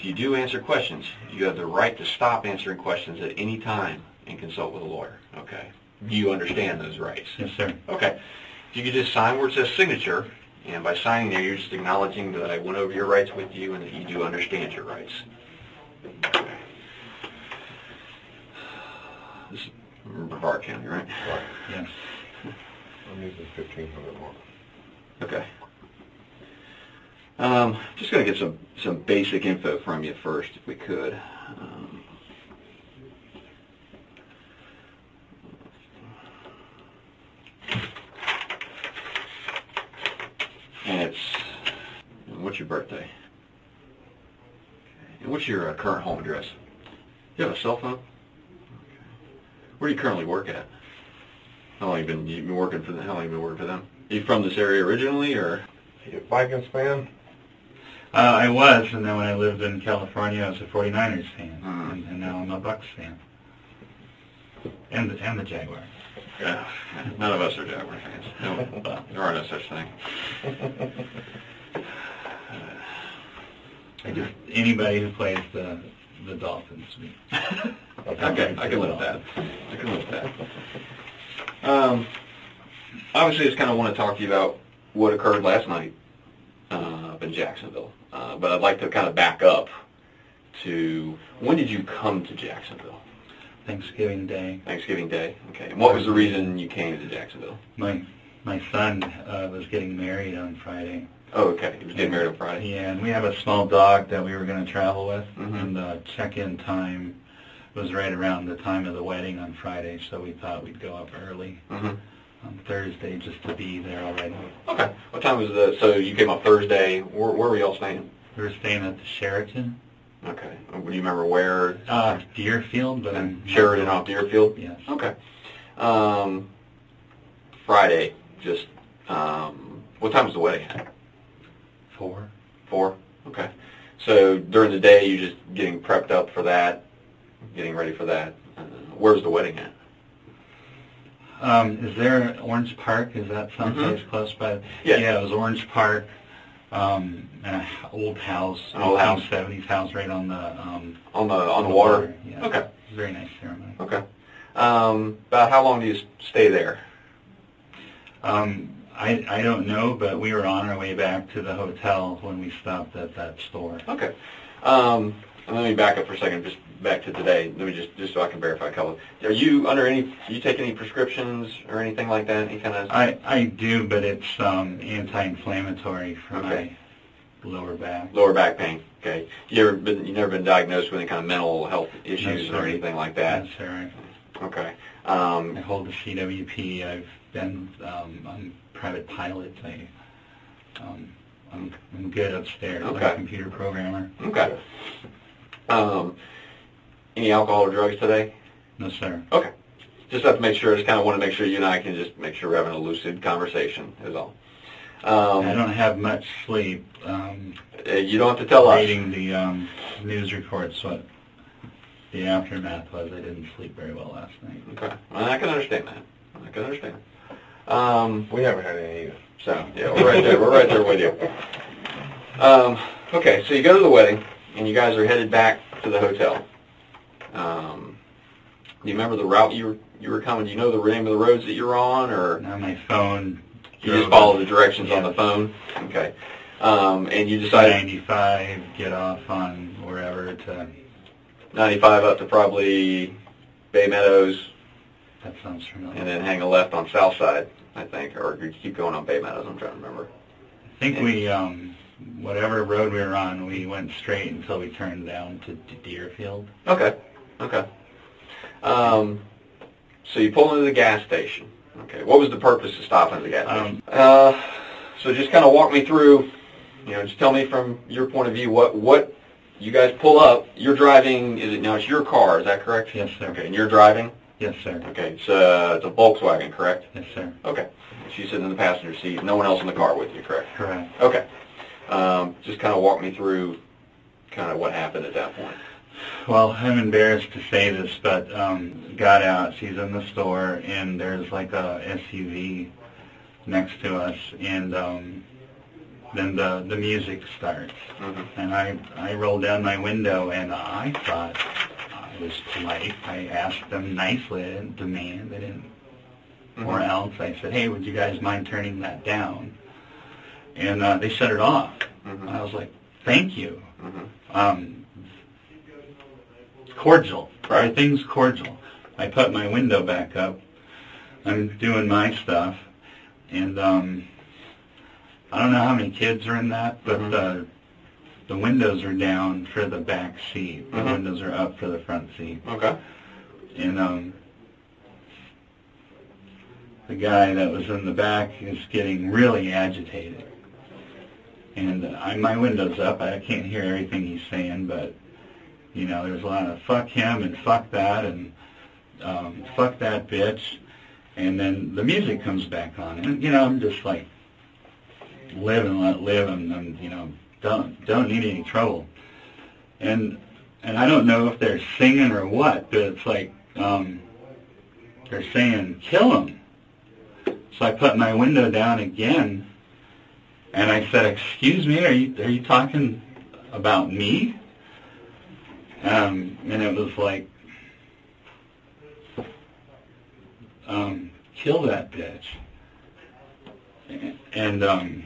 if you do answer questions, you have the right to stop answering questions at any time and consult with a lawyer, okay? Do you understand those rights? Yes, sir. Okay. If you could just sign where it says signature, and by signing there, you're just acknowledging that I went over your rights with you and that you do understand your rights. Okay. This is Brevard County, right? Right. Yes. I'm using fifteen hundred more. Okay. Um, just gonna get some, some basic info from you first, if we could. Um, And it's, and what's your birthday? And what's your uh, current home address? Do you have a cell phone? Where do you currently work at? How long you been, you been working for them, how long you been working for them? you from this area originally, or? Vikings fan? Uh, I was, and then when I lived in California, I was a 49ers fan, Mhm. and, and now I'm a Bucs fan. And the, and the Jaguars. Yeah, none of us are Jaguar fans. No, there are no such thing. I just, anybody who plays the, the Dolphins. we- Okay, I can live with that. I can live with that. Um, obviously, I just kind of want to talk to you about what occurred last night uh, up in Jacksonville. Uh, but I'd like to kind of back up to when did you come to Jacksonville? Thanksgiving Day. Thanksgiving Day. Okay. And what was the reason you came to Jacksonville? My my son uh, was getting married on Friday. Oh, okay. He was getting married on Friday. Yeah, and we have a small dog that we were going to travel with, Mhm. and the check-in time was right around the time of the wedding on Friday, so we thought we'd go up early hmm on Thursday just to be there already. Okay. What time was the? So you came up Thursday. Where, where were y'all staying? We were staying at the Sheraton, Okay. Do you remember where? uh, Deerfield, but I'm Sheraton off Deerfield. Yes. Okay. Um, Friday, just, um, what time was the wedding at? Four. Four? Okay. So during the day, you're just getting prepped up for that, getting ready for that. Uh, where's the wedding at? Um, is there Orange Park? Is that someplace close by? Yeah. Yeah, it was Orange Park, um, and a h- old house, An old house. 1970s house right on the um, On the, on the water? Yeah. Okay. Very nice ceremony. Okay. Um, about how long do you stay there? Um, I I don't know, but we were on our way back to the hotel when we stopped at that store. Okay. Um, let me back up for a second, just back to today. Let me just, just so I can verify a couple. Are you under any, do you take any prescriptions or anything like that? Any kind of? I I do, but it's um, anti-inflammatory for Okay. my lower back. Lower back pain. Okay. You ever been? You never been diagnosed with any kind of mental health issues sir. or anything like that? Yes, sir. Okay. I Um, hold the CWP. I've been um, on private pilot. I um, I'm, I'm good upstairs. I'm Okay. a computer programmer. okay. Um, any alcohol or drugs today? No, sir. Okay. Just have to make sure. Just kind of want to make sure you and I can just make sure we're having a lucid conversation. Is all. Um, I don't have much sleep. Um, uh, you don't have to tell us. reading the um, news reports, what the aftermath was. I didn't sleep very well last night. Okay. Well, I can understand that. I can understand. Um, We haven't had any either. so yeah, we're right there. We're right there with you. Um, okay, so you go to the wedding, and you guys are headed back to the hotel. Um, do you remember the route you were you were coming? Do you know the name of the roads that you were on, or Now my phone. you just follow the directions on the phone? Okay. Um, and you decided 95, get off on wherever to. 95 up to probably Bay Meadows, That sounds familiar. and then hang a left on South Side, I think, or you keep going on Bay Meadows. I'm trying to remember. I think we, um, whatever road we were on, we went straight until we turned down to, to Deerfield. Okay. Okay. Um, so you pull into the gas station. Okay. What was the purpose of stopping at the gas station? Um, uh, so just kind of walk me through. You know, just tell me from your point of view what what you guys pull up. You're driving. Is it now? It's your car. Is that correct? Yes, sir. Okay. And you're driving. Yes, sir. Okay. It's uh, it's a Volkswagen, correct? Yes, sir. Okay. She's sitting in the passenger seat. No one else in the car with you, correct? Correct. Okay. Um, just kind of walk me through kind of what happened at that point. Well, I'm embarrassed to say this, but um, got out. She's in the store, and there's like a SUV next to us, and um, then the the music starts, Mhm. and I I roll down my window, and I thought I was polite. I asked them nicely, I didn't demand, I didn't, or Mhm. else I said, hey, would you guys mind turning that down? And uh, they shut it off. Mhm. I was like, thank you. Mhm. Um, cordial. Right. Everything's cordial. I put my window back up. I'm doing my stuff, and um, I don't know how many kids are in that, but Mhm. the the windows are down for the back seat. The Mhm. windows are up for the front seat, Okay. and um, the guy that was in the back is getting really agitated. And uh, I, my window's up. I can't hear everything he's saying, but you know, there's a lot of fuck him and fuck that and um, fuck that bitch. And then the music comes back on, and you know, I'm just like, live and let live, and, and you know, don't don't need any trouble. And and I don't know if they're singing or what, but it's like um, they're saying kill him. So I put my window down again, and I said, "Excuse me, are you are you talking about me?" Um, and it was like, um, "Kill that bitch." And um,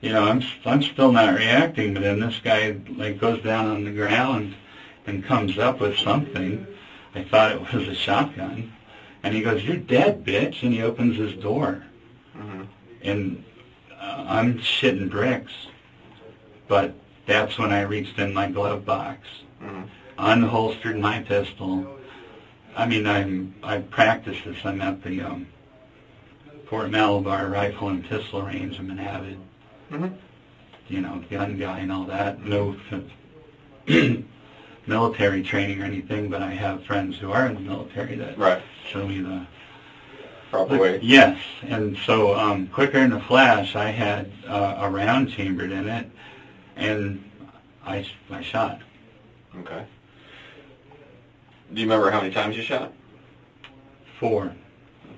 you know, I'm I'm still not reacting, but then this guy like goes down on the ground and comes up with something. I thought it was a shotgun. And he goes, "You're dead, bitch!" And he opens his door, Mhm. and uh, I'm shitting bricks. But that's when I reached in my glove box, Mhm. unholstered my pistol. I mean, I'm I practice this. I'm at the um, Fort Malabar Rifle and Pistol Range. I'm an avid, Mhm. you know, gun guy and all that. No military training or anything, but I have friends who are in the military that Right. show me the Proper way. Yes, and so um, quicker in a flash, I had uh, a round chambered in it, and I I shot Okay. Do you remember how many times you shot? four.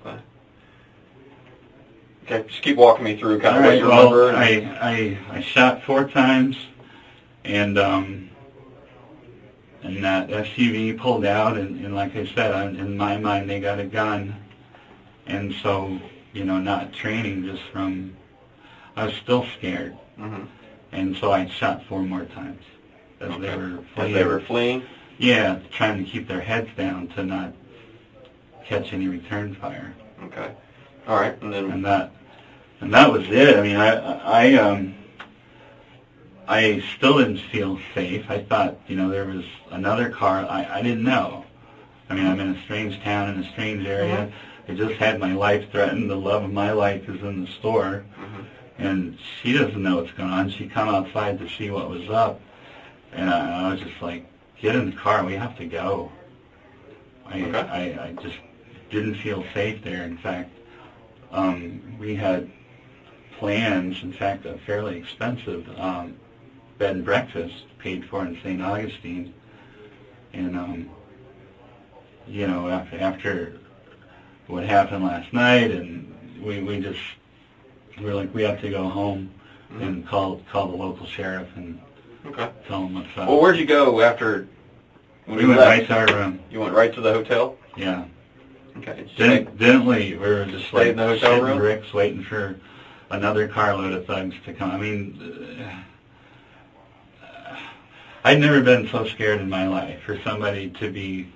Okay. Okay. Just keep walking me through kind All of what right, you well, remember. I, I I shot four times, and um, and that SUV pulled out, and, and like I said, I, in my mind, they got a gun, and so you know, not training, just from, I was still scared, Mhm. And so I shot four more times as they Okay. were As fleeing. they were fleeing. Yeah, trying to keep their heads down to not catch any return fire, Okay. All right. And then. and that and that was it. I mean, I I um I still didn't feel safe. I thought you know there was another car. I I didn't know. I mean, I'm in a strange town in a strange area. I just had my life threatened. The love of my life is in the store, Mhm. And she doesn't know what's going on. She come outside to see what was up, and I, I was just like, "Get in the car. We have to go." I Okay. I, I just didn't feel safe there. In fact, um, we had plans. In fact, a fairly expensive um, bed and breakfast paid for in St. Augustine, and um, you know after after what happened last night, and we we just we were like we have to go home Mhm. and call call the local sheriff and Okay. tell them what's up. Well, where'd you go after? When we you went left? right to our room. You went right to the hotel. Yeah. Okay. Did you stay- Didn't didn't leave. We were just like in the hotel room? bricks, waiting for another carload of thugs to come. I mean, uh, I'd never been so scared in my life for somebody to be.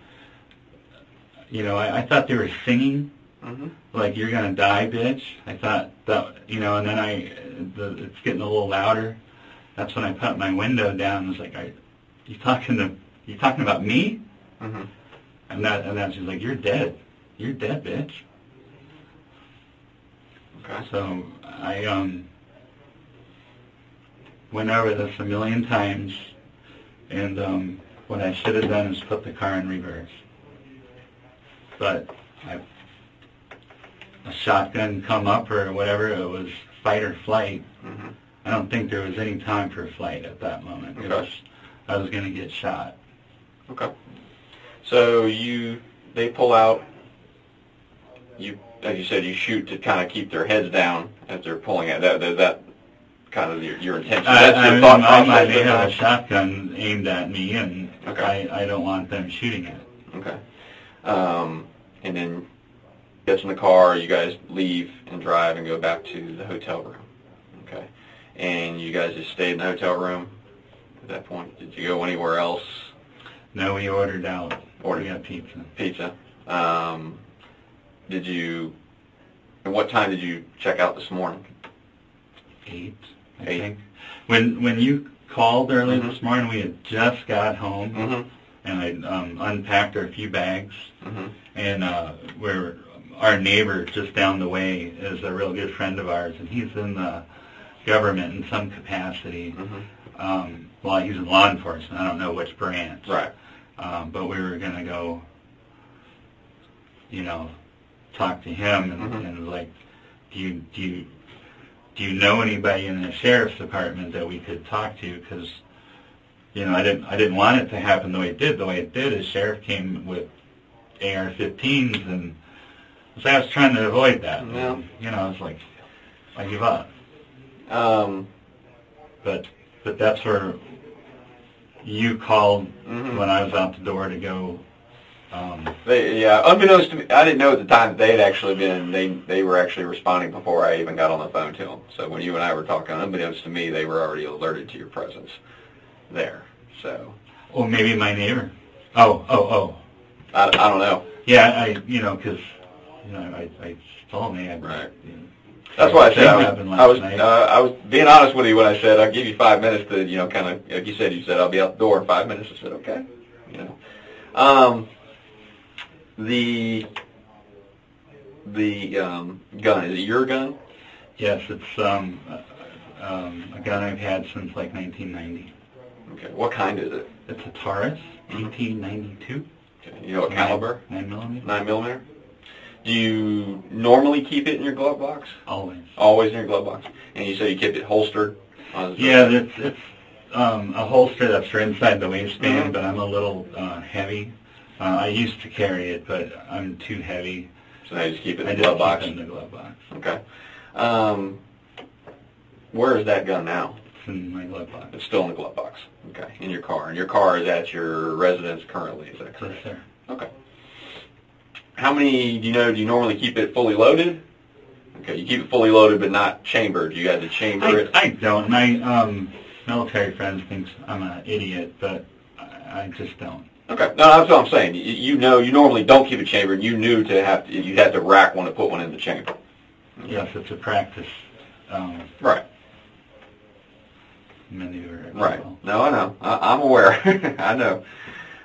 You know, I, I thought they were singing Mhm. like "You're gonna die, bitch." I thought that, you know, and then I, the, it's getting a little louder. That's when I put my window down. and was like, "Are you talking to? You talking about me?" Mhm. And that, and then she's like, "You're dead. You're dead, bitch." Okay. So I um went over this a million times, and um, what I should have done is put the car in reverse. But I, a shotgun come up or whatever, it was fight or flight. Mhm. I don't think there was any time for flight at that moment. Okay. was, I was going to get shot. Okay. So you, they pull out. You, as you said, you shoot to kind of keep their heads down as they're pulling out. That, that, that kind of your, your intention. I, That's I your mean, thought I, I process. may have a shotgun aimed at me, and Okay. I, I don't want them shooting it. Okay. Um, and then gets in the car, you guys leave and drive and go back to the hotel room. Okay. And you guys just stayed in the hotel room at that point. Did you go anywhere else? No, we ordered out. Ordered. We got pizza. Pizza. Um, did you? And what time did you check out this morning? Eight, I Eight. think. When when you called early Mhm. this morning, we had just got home, Mm-hmm. and I um, unpacked our few bags, Mm-hmm. and uh, we're our neighbor just down the way is a real good friend of ours, and he's in the government in some capacity. Mm-hmm. Um, well, he's in law enforcement. I don't know which branch. Right. Um, but we were going to go, you know, talk to him and, Mhm. and like, do you do you do you know anybody in the sheriff's department that we could talk to? Because you know, I didn't I didn't want it to happen the way it did. The way it did is sheriff came with AR-15s and so I was trying to avoid that. Yeah. You know, I was like, I give up. Um, But but that's where you called mhm. when I was out the door to go. Um, They, yeah, unbeknownst to me, I didn't know at the time that they had actually been, they, they were actually responding before I even got on the phone to them. So when you and I were talking, unbeknownst to me, they were already alerted to your presence there. So, oh, maybe my neighbor. Oh, oh, oh. I, I don't know. Yeah, I, you know, 'cause you know, I, I told me. I, Right. You know, That's why I said I I was, night. uh, I was being honest with you when I said I'll give you five minutes to, you know, kind of, like you said, you said I'll be out the door in five minutes. I said, okay, you know. Um, the, the, um, gun, is it your gun? yes, it's um, um, a gun I've had since like 1990. Okay, what kind is it? It's a Taurus, Mm-hmm. 1892. Okay, you know what caliber? Nine millimeter. Nine millimeter. Do you normally keep it in your glove box? Always. Always in your glove box. And you said you kept it holstered. On Yeah, it's it's um, a holster that's for inside the waistband, Mhm. but I'm a little uh, heavy. Uh, I used to carry it, but I'm too heavy. So you just keep it in I the just glove box. keep it in the glove box. Okay. Um, where is that gun now? It's in my glove box. It's still in the glove box. Okay. In your car. And your car is at your residence currently. Is that Yes, correct? sir. Okay. How many do you know? Do you normally keep it fully loaded? Okay. You keep it fully loaded, but not chambered. You had to chamber I, it. I don't. My um, military friends thinks I'm an idiot, but I, I just don't. Okay, no, that's what I'm saying. You, you know, you normally don't keep it chambered. You knew to have to, you had to rack one to put one in the chamber. Yes, it's a practice um, Right, maneuver. right. well. No, I know. I, I'm aware. I know.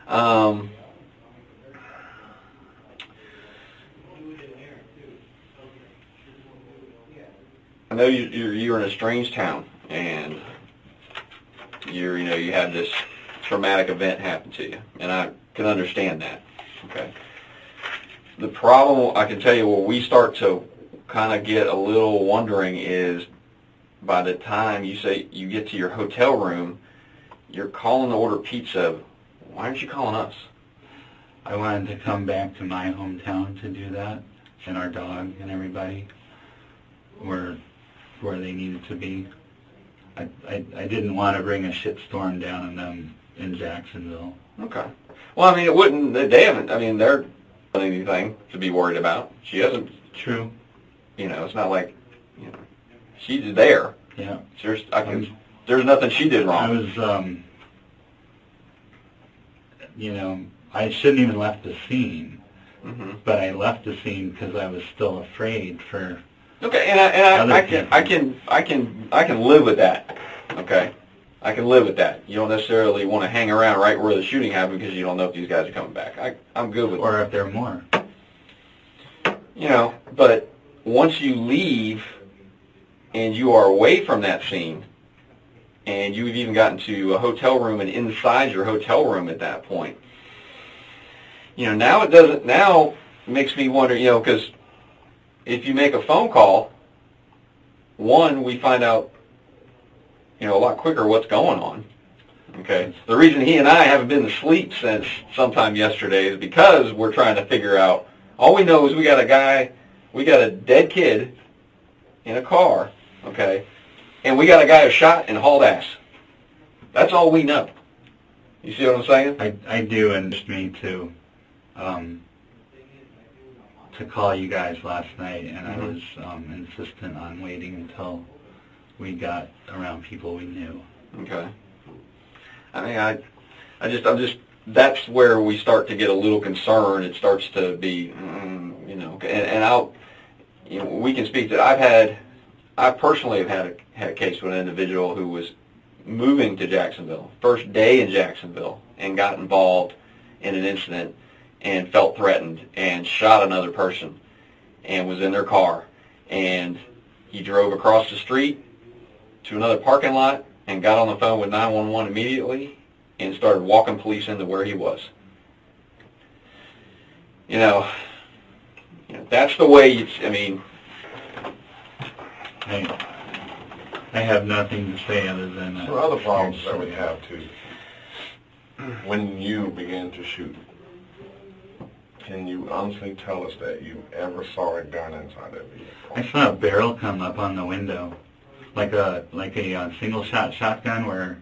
Um, I know you, you're you're in a strange town, and you're you know you had this traumatic event happen to you, and I can understand that. Okay. The problem I can tell you where we start to kind of get a little wondering is by the time you say you get to your hotel room, you're calling to order pizza. Why aren't you calling us? I wanted to come back to my hometown to do that, and our dog and everybody were where they needed to be. I, I, I didn't want to bring a shitstorm down on them in Jacksonville. Okay. Well, I mean, it wouldn't. They haven't. I mean, they're not anything to be worried about. She hasn't. True. You know, it's not like you know, she's there. Yeah. There's, I can. There's nothing she did wrong. I was um, you know, I shouldn't even left the scene, hmm but I left the scene because I was still afraid for. Okay, and I, and I, I can. I can, I can, I can live with that. Okay, I can live with that. You don't necessarily want to hang around right where the shooting happened because you don't know if these guys are coming back. I, I'm good with Or if there are more. you know, but once you leave and you are away from that scene, and you've even gotten to a hotel room and inside your hotel room at that point, you know, now it doesn't, now makes me wonder, you know, because if you make a phone call, one, we find out, you know, a lot quicker what's going on. Okay. The reason he and I haven't been asleep since sometime yesterday is because we're trying to figure out. All we know is we got a guy, we got a dead kid in a car. Okay. and we got a guy who shot and hauled ass. That's all we know. You see what I'm saying? I, I do, and me to, um, to call you guys last night, and I Mhm. was um, insistent on waiting until we got around people we knew. Okay. I mean, I, I just, I'm just, that's where we start to get a little concerned. It starts to be, mm, you know, and, and I'll, you know, we can speak to, I've had, I personally have had a, had a case with an individual who was moving to Jacksonville, first day in Jacksonville, and got involved in an incident and felt threatened and shot another person and was in their car. And he drove across the street to another parking lot and got on the phone with 911 immediately and started walking police into where he was. You know, you know that's the way you, I mean, I, I have nothing to say other than that. There are other problems that we have too, when you began to shoot, can you honestly tell us that you ever saw a gun inside of that I saw a barrel come up on the window, like a like a uh, single shot shotgun where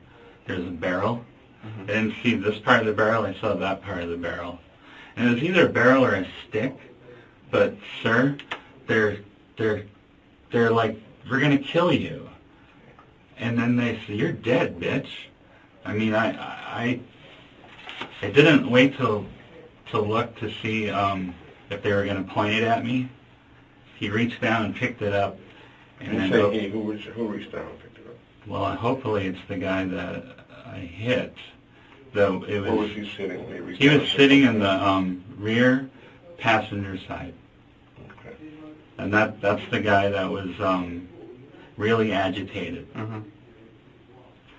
there's a barrel. Mhm. I didn't see this part of the barrel. I saw that part of the barrel, and it was either a barrel or a stick. But sir, they're they're they're like we're gonna kill you, and then they say you're dead, bitch. I mean, I I I didn't wait till to look to see um, if they were gonna point it at me. He reached down and picked it up, and You then say he, who reached, who reached down and picked it up? well, hopefully it's the guy that I hit. Though it Where was was, he sitting when he reached he down was sitting in the um, rear passenger side, Okay. and that that's the guy that was um, really agitated. mhm.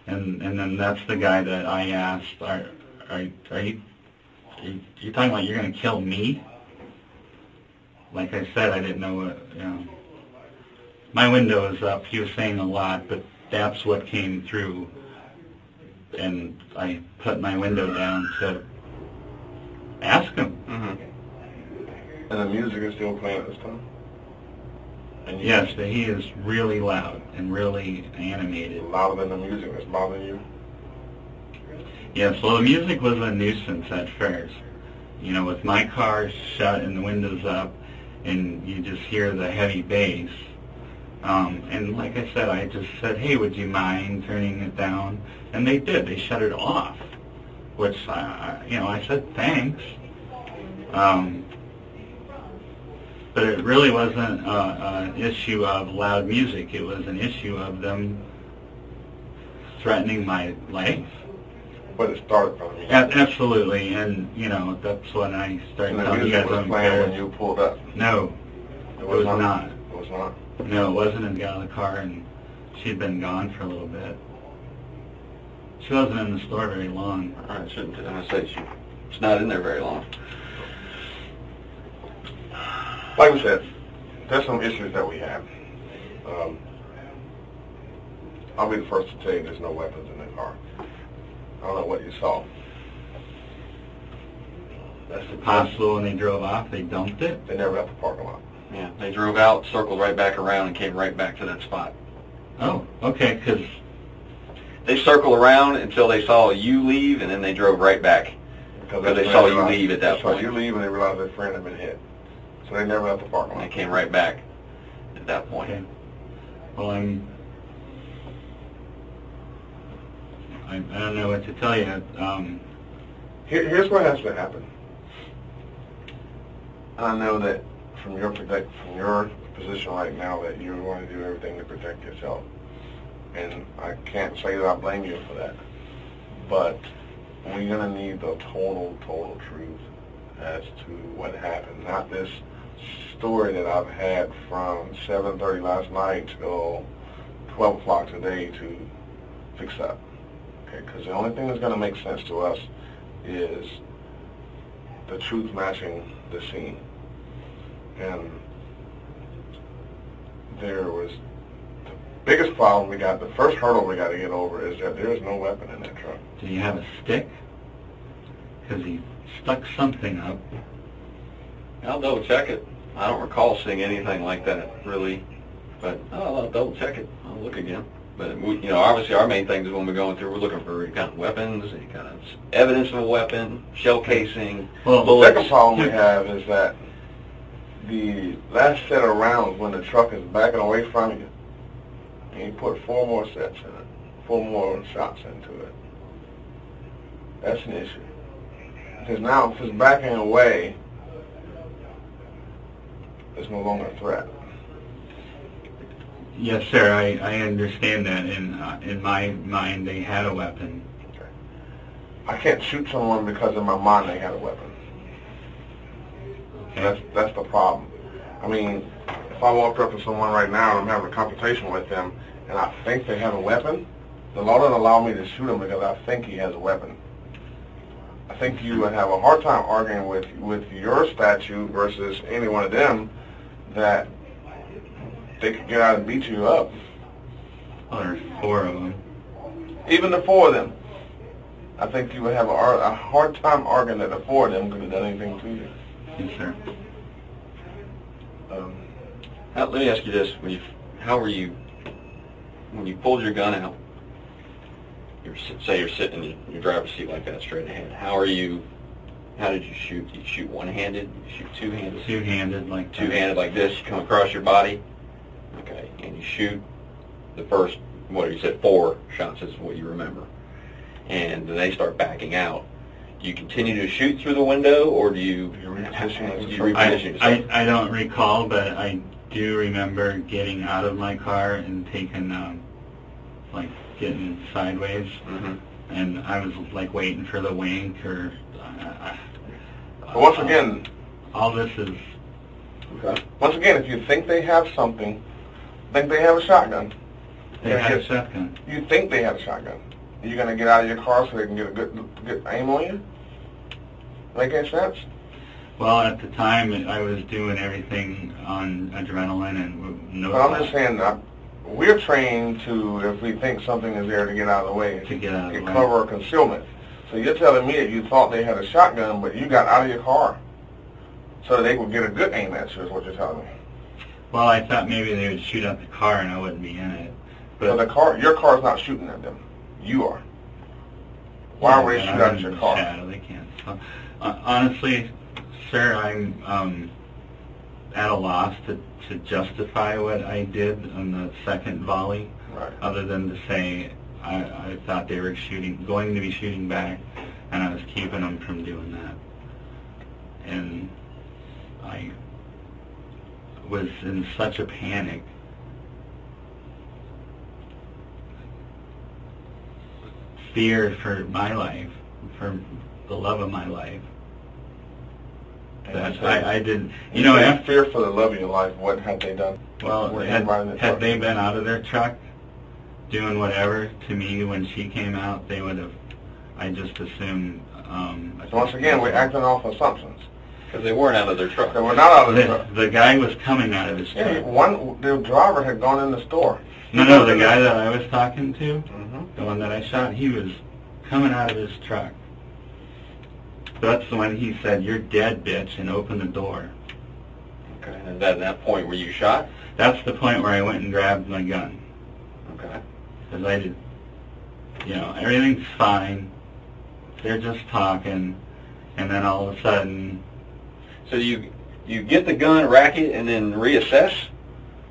And and then that's the guy that I asked, are are are you are you you talking about you're gonna kill me? Like I said, I didn't know what you know. My window is up. He was saying a lot, but that's what came through. And I put my window down to ask him. Mm-hmm. And the music is still playing at this time? And Yes, but he is really loud and really animated. Louder than the music that's bothering you? Yes, well, the music was a nuisance at first. You know, with my car shut and the windows up, and you just hear the heavy bass. Um, and like I said, I just said, hey, would you mind turning it down? And they did. They shut it off, which, I- you know, I said thanks. Um, but it really wasn't uh, an issue of loud music. It was an issue of them threatening my life. But it started from. A- Absolutely, and you know that's when I started And the telling you music was playing when you pulled up? No, it was not. It was not? No, it wasn't. And got in the car, and she'd been gone for a little bit. She wasn't in the store very long. All right, shouldn't, gonna say she, it's not in there very long. Like we said, there's some issues that we have. Um, I'll be the first to tell you there's no weapons in the car. I don't know what you saw. That's the possible. When they drove off, they dumped it. They never left the parking lot. Yeah, they drove out, circled right back around, and came right back to that spot. Oh, okay, because They circled around until they saw you leave, and then they drove right back. Because they saw you leave at that They saw point. you leave and they realized their friend had been hit. So they never left the parking And they came right back at that point. okay. Well, I'm. I, I don't know what to tell you. Um, Here, here's what has to happen. I know that from your protect, from your position right now that you want to do everything to protect yourself, and I can't say that I blame you for that. But we're gonna need the total, total truth as to what happened, not this story that I've had from 7:30 last night till 12 o'clock today to fix up. Okay, because the only thing that's gonna make sense to us is the truth matching the scene. And there was the biggest problem we got, the first hurdle we got to get over is that there is no weapon in that truck. did he have a stick? Because he stuck something up. I'll double check it. I don't recall seeing anything like that, really. But I'll, I'll double check it. I'll look again. But, we, you know, obviously our main thing is when we're going through, we're looking for any kind of weapons, any kind of evidence of a weapon, shell casing, Well, The bullets. second problem we have is that the last set of rounds, when the truck is backing away from you, and you put four more sets in it, four more shots into it, that's an issue. Because now, if it's backing away, it's no longer a threat. Yes, sir, I, I understand that. In, uh, in my mind, they had a weapon. I can't shoot someone because in my mind they had a weapon. That's Okay? that's the problem. I mean, if I walked up to someone right now and I'm having a conversation with them, and I think they have a weapon, the law doesn't allow me to shoot him because I think he has a weapon. I think you would have a hard time arguing with with your statute versus any one of them that they could get out and beat you up. Well, there's four of them. Even the four of them. I think you would have a, a hard time arguing that the four of them could have done anything to you. Yes, sir. Um, How, let me ask you this: when you, how were you when you pulled your gun out? You're, say you're sitting in your driver's seat like that, straight ahead. How are you? How did you shoot? Did you shoot one-handed? Did you shoot two-handed? Two-handed like. Two-handed like this. You come across your body. Okay, and you shoot the first. What you said? Four shots is what you remember. And then they start backing out. Do you continue to shoot through the window, or do you? You reposition yourself. I. I, I don't recall, but I do remember getting out of my car and taking, um, like, getting sideways, Mhm. and I was, like, waiting for the wink, or... Uh, But once again, All this is... Okay. once again, if you think they have something, think they have a shotgun. They Yeah, had a shotgun. You think they have a shotgun. Are you gonna get out of your car so they can get a good good aim on you? Make any sense? Well, at the time, I was doing everything on adrenaline and no But I'm just saying, uh, we're trained to, if we think something is there, to get out of the way. to get out of the way. cover or concealment. So you're telling me that you thought they had a shotgun, but you got out of your car so that they would get a good aim at you, is what you're telling me. Well, I thought maybe they would shoot at the car and I wouldn't be in it. But the car, your car's not shooting at them. You are. Why Yeah, would they but shoot at your the car? Shadow. They can't. Uh, honestly, sir, I'm um, at a loss to, to justify what I did on the second volley, Right. other than to say I, I thought they were shooting, going to be shooting back, and I was keeping them from doing that. And I was in such a panic. Fear for my life, for the love of my life. That I, I didn't, you know, after, fear for the love of your life, what had they done? well, had, the had they been out of their truck doing whatever to me when she came out, they would have, I just assumed, um... So once again, we're acting off assumptions. Because they weren't out of their truck. They were not out of the The, truck. the guy was coming out of his Yeah, truck. one, the driver had gone in the store. No, no, the guy that I was talking to, Mm-hmm. the one that I shot, he was coming out of his truck. That's when he said, "You're dead, bitch," and opened the door. Okay. And is that that point where you shot? That's the point where I went and grabbed my gun Okay. because I did, you know, everything's fine. They're just talking, and then all of a sudden, So you you get the gun, rack it, and then reassess.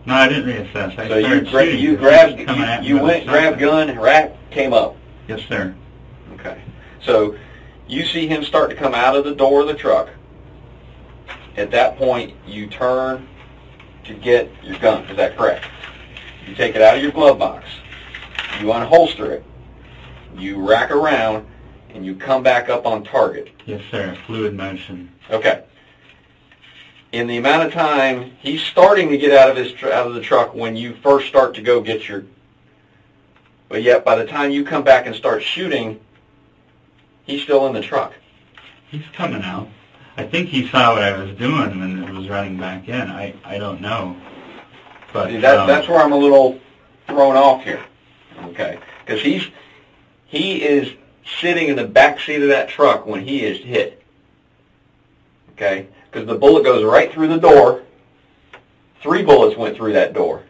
no, I didn't reassess. I so you gra- shooting you grabbed was coming at you, you went grabbed gun, rack, came up. Yes, sir. Okay. So you see him start to come out of the door of the truck. At that point, you turn to get your gun. Is that correct? You take it out of your glove box. You unholster it. You rack around, and you come back up on target. Yes, sir. Fluid motion. Okay. In the amount of time he's starting to get out of his tr- out of the truck when you first start to go get your, but yet by the time you come back and start shooting, he's still in the truck. He's coming out. I think he saw what I was doing and it was running back in. I, I don't know. But See, that, um, that's where I'm a little thrown off here. Okay, because he's he is sitting in the back seat of that truck when he is hit. Okay, because the bullet goes right through the door. Three bullets went through that door.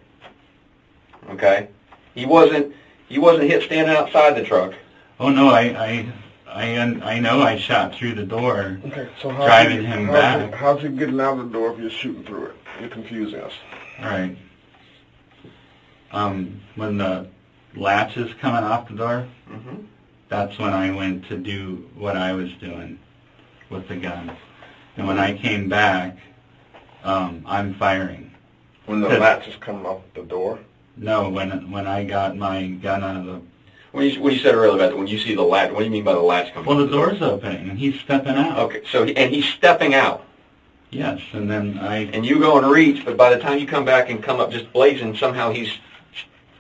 Okay, He wasn't. He wasn't hit standing outside the truck. Oh no, I I I I know I shot through the door. Okay, so how's Driving he, him how's back. He, how's he getting out of the door if you're shooting through it? You're confusing us. All right. Um, when the latch is coming off the door, Mm-hmm. that's when I went to do what I was doing with the gun. And when I came back, um, I'm firing. When the Good. latch is coming off the door. No, when when I got my gun out of the When you, when you said earlier about when you see the latch, what do you mean by the latch coming? well, the door? door's opening and he's stepping out. Okay, so he, and he's stepping out, Yes, and then I and you go and reach, but by the time you come back and come up just blazing, somehow he's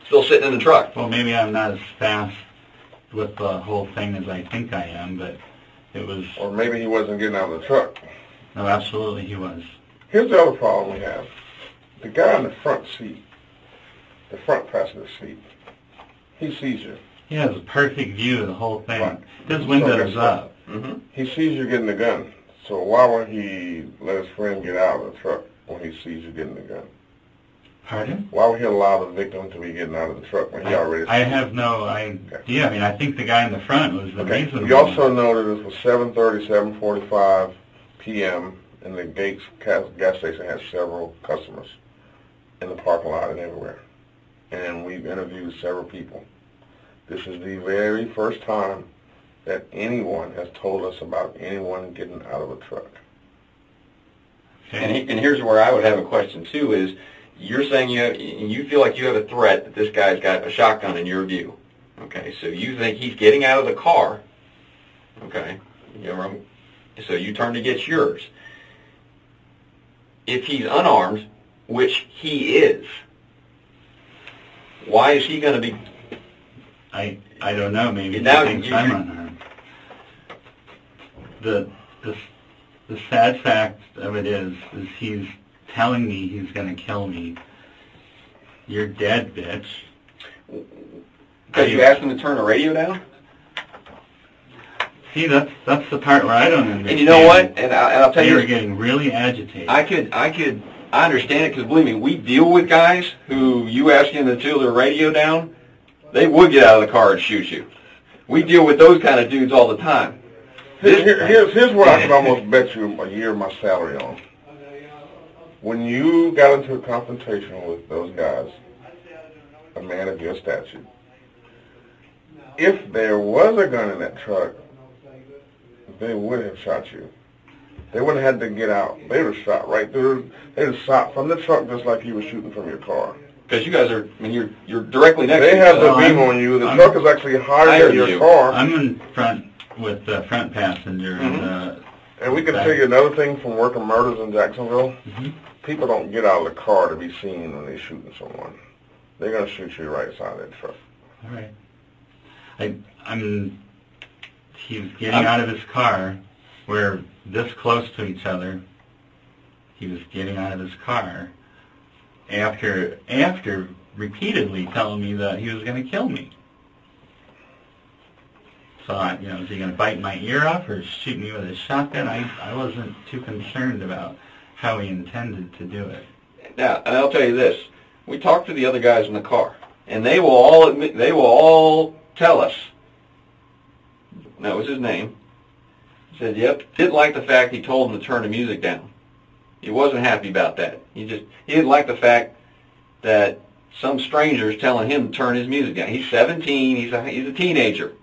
still sitting in the truck. well maybe I'm not as fast with the whole thing as I think I am, but it was Or maybe he wasn't getting out of the truck. No, absolutely he was. Here's the other problem we have. The guy in the front seat, the front passenger seat, he sees you. He has a perfect view of the whole thing. Right. His So window's guess up. Mm-hmm. He sees you getting the gun. So why would he let his friend get out of the truck when he sees you getting the gun? Pardon? Why would he allow the victim to be getting out of the truck when he already I have no idea. Yeah, I mean, I think the guy in the front was the Okay. reason. You also know that it was 7:30, 7:45 p.m. and the Gates gas station has several customers in the parking lot and everywhere. And we've interviewed several people. This is the very first time that anyone has told us about anyone getting out of a truck. And, he, and here's where I would have a question too: is you're saying you have, you feel like you have a threat that this guy's got a shotgun in your view. Okay, so you think he's getting out of the car. Okay, you know, so you turn to get yours. If he's unarmed, which he is, why is he going to be? I I don't know. Maybe Now he thinks you- I'm unarmed. The the the sad fact of it is, is he's telling me he's going to kill me. You're dead, bitch. Because you asked him to turn the radio down. See, that's that's the part where I don't understand. And you know what? And, I, and I'll tell They you're getting really agitated. I could, I could, I understand it because believe me, we deal with guys who you ask them to turn their radio down, they would get out of the car and shoot you. We deal with those kind of dudes all the time. Here, here- here's, here's what I could almost bet you a year of my salary on. When you got into a confrontation with those guys, a man of your stature, if there was a gun in that truck, they would have shot you. They wouldn't have had to get out. They would have shot right through. They'd have shot from the truck just like you were shooting from your car. Because you guys are, I mean, you're you're directly next They to each have other. the I'm- beam on you. The I'm truck is actually higher higher than your you. car. I'm in front with the front passenger, and uh, And we can tell you another thing from working murders in Jacksonville. Mhm. People don't get out of the car to be seen when they're shooting someone. They're gonna shoot you right side of that truck. all right. I I'm he's getting I'm- out of his car. We're this close to each other. He was getting out of his car after after repeatedly telling me that he was going to kill me. So I, you know, is he going to bite my ear off or shoot me with a shotgun? I I wasn't too concerned about how he intended to do it. Now, and I'll tell you this: we talked to the other guys in the car, and they will all admit, they will all tell us. That was his name. Said, "Yep, didn't like the fact he told him to turn the music down. He wasn't happy about that. He just he didn't like the fact that some strangers telling him to turn his music down. He's 17. He's a he's a teenager.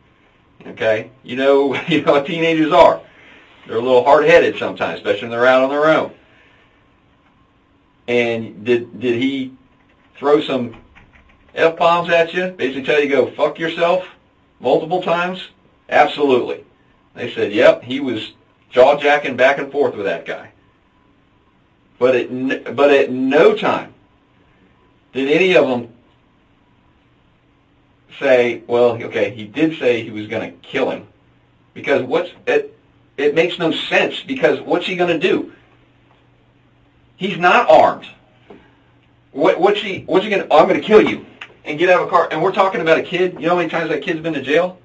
Okay, you know you know what teenagers are. They're a little hard-headed sometimes, especially when they're out on their own." And did did he throw some f bombs at you? Basically, tell you to go fuck yourself multiple times? Absolutely. They said, "Yep, he was jaw jacking back and forth with that guy." But at but at no time did any of them say, "Well, okay, he did say he was going to kill him," because what's it? It makes no sense because what's he going to do? He's not armed. What, what's he? What's he gonna? Oh, I'm gonna kill you and get out of a car. And we're talking about a kid. You know how many times that kid's been to jail?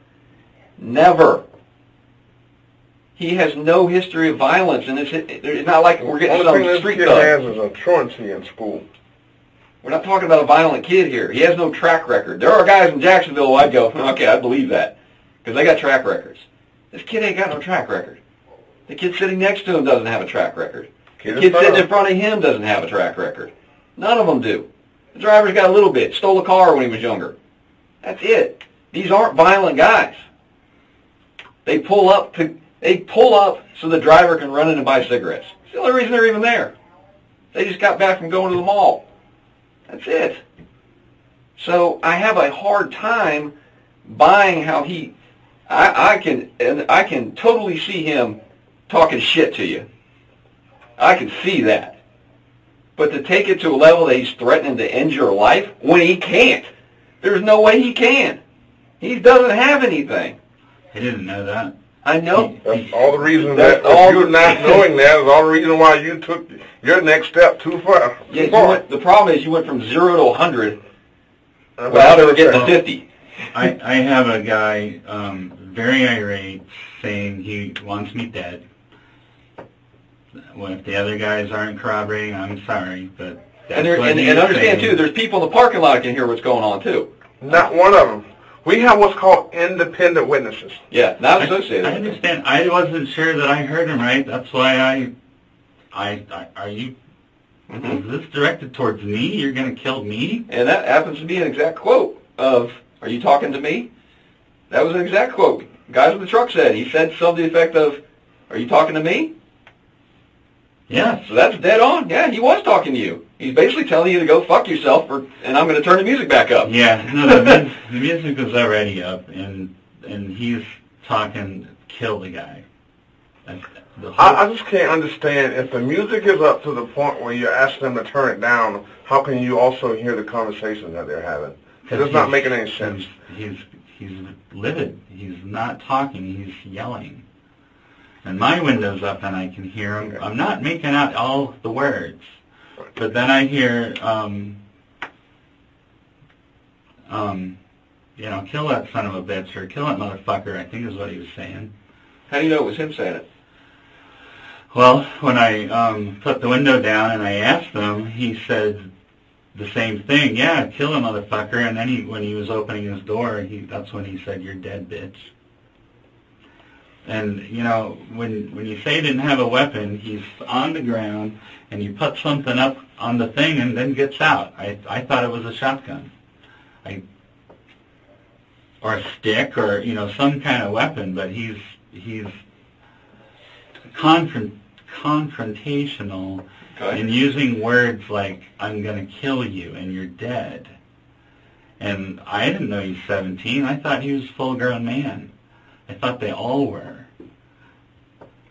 Never. He has no history of violence, and it's, it's not like we're getting Only some street thug. has is a truancy in school. We're not talking about a violent kid here. He has no track record. There are guys in Jacksonville who I'd go, hmm, okay, I believe that. Because they got track records. This kid ain't got no track record. The kid sitting next to him doesn't have a track record. Kid The kid sitting in front of him doesn't have a track record. None of them do. The driver's got a little bit. Stole a car when he was younger. That's it. These aren't violent guys. They pull up to they pull up so the driver can run in and buy cigarettes. It's the only reason they're even there. They just got back from going to the mall. That's it. So I have a hard time buying how he. I, I can and I can totally see him talking shit to you. I can see that. But to take it to a level that he's threatening to end your life when he can't, there's no way he can. He doesn't have anything. I didn't know that. I know. That's all the reason That's that, all you the- not knowing that is all the reason why you took your next step too far. Yeah, too you far. went, the problem is you went from zero to hundred That's without ever getting to fifty. I, I have a guy um, very irate saying he wants me dead. Well, if the other guys aren't corroborating, I'm sorry, but that's And, there, what and, and understand saying. too, there's people in the parking lot can hear what's going on too. Not one of them. We have what's called independent witnesses. Yeah, not associated. I with it. understand. I wasn't sure that I heard him right. That's why I, I, I are you? Mhm. Is this directed towards me? You're going to kill me? And that happens to be an exact quote of, "Are you talking to me?" That was an exact quote. Guys with the truck said. He said something to the effect of, "Are you talking to me?" Yes. So that's dead on. Yeah, he was talking to you. He's basically telling you to go fuck yourself, or, and I'm going to turn the music back up. Yeah. No, the, mu- the music was already up, and and he's talking, kill the guy. The whole, I, I just can't understand if the music is up to the point where you're asking them to turn it down. How can you also hear the conversation that they're having? Because It is not he's- making any sense. He's, he's he's livid. He's not talking. He's yelling. And my window's up, and I can hear him. I'm not making out all the words, but then I hear, um, um, you know, kill that son of a bitch or kill that motherfucker. I think is what he was saying. How do you know it was him saying it? Well, when I um, put the window down and I asked him, he said the same thing. Yeah, kill a motherfucker. And then he, when he was opening his door, he that's when he said, "You're dead, bitch." And you know, when when you say he didn't have a weapon, he's on the ground and you put something up on the thing and then gets out. I I thought it was a shotgun. I or a stick or you know some kind of weapon, but he's he's confront confrontational Okay. and using words like "I'm going to kill you" and "You're dead." And I didn't know he's 17. I thought he was a full-grown man. I thought they all were.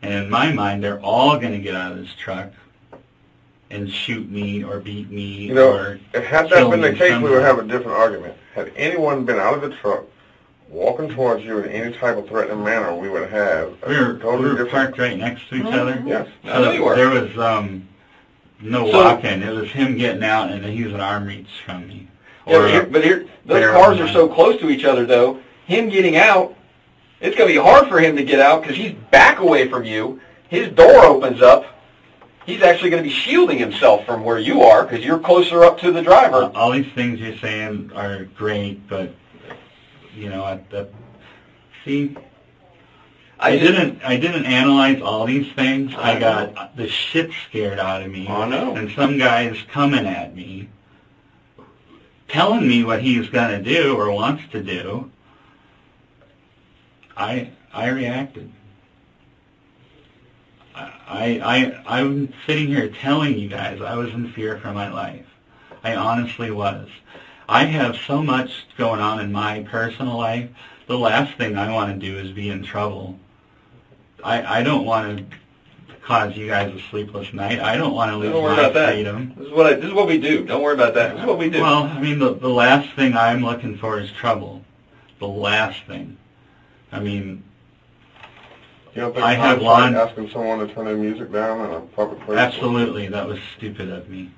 And in my mind, they're all going to get out of this truck and shoot me or beat me You know, or if had kill that been the me case, we would have a different argument. Had anyone been out of the truck, walking towards you in any type of threatening manner, we would have a we were, totally we were different. parked right next to each other. Yes. I know you were. There was um, no So- walking. It was him getting out, and then he was an arm reach from me. Yeah, Or but a- here, but here, those cars are so close to each other, though. Him getting out, it's going to be hard for him to get out because he's back away from you. His door opens up. He's actually going to be shielding himself from where you are because you're closer up to the driver. all these things you're saying are great, but you know, at the see, I, just- didn't I didn't analyze all these things. I, I got the shit scared out of me. I know. And some guys coming at me, telling me what he's gonna do or wants to do. I I reacted. I, I, I'm sitting here telling you guys I was in fear for my life. I honestly was. I have so much going on in my personal life. The last thing I want to do is be in trouble. I, I don't want to cause you guys a sleepless night. I don't want to lose Don't worry my about that. freedom. This is what I, this is what we do. Don't worry about that. This is what we do. Well, I mean, the, the last thing I'm looking for is trouble. The last thing. I mean, You don't think I have it's like lawn- asking someone to turn their music down in a public place? absolutely, that was stupid of me.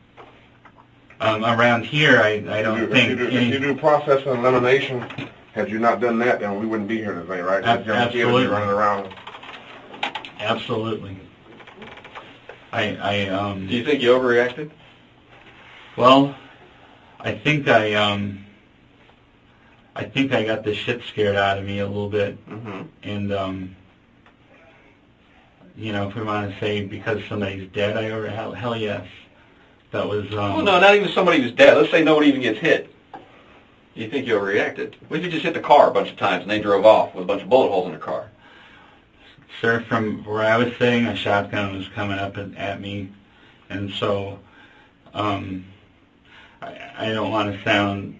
Um, around here, I, I don't you, think if you, do, any, if you do process and elimination, had you not done that, then we wouldn't be here today, right? Ab- young kid would absolutely. running around. absolutely. I, I, um, do you think you overreacted? well, I think I um I think I got the shit scared out of me a little bit hmm and um you know if we want to say because somebody's dead I over hell, hell yes that was um Well, no, not even somebody who's dead. Let's say nobody even gets hit. You think you overreacted? What if you just hit the car a bunch of times and they drove off with a bunch of bullet holes in their car? sir from where I was sitting a shotgun was coming up at, at me and so um I, I don't want to sound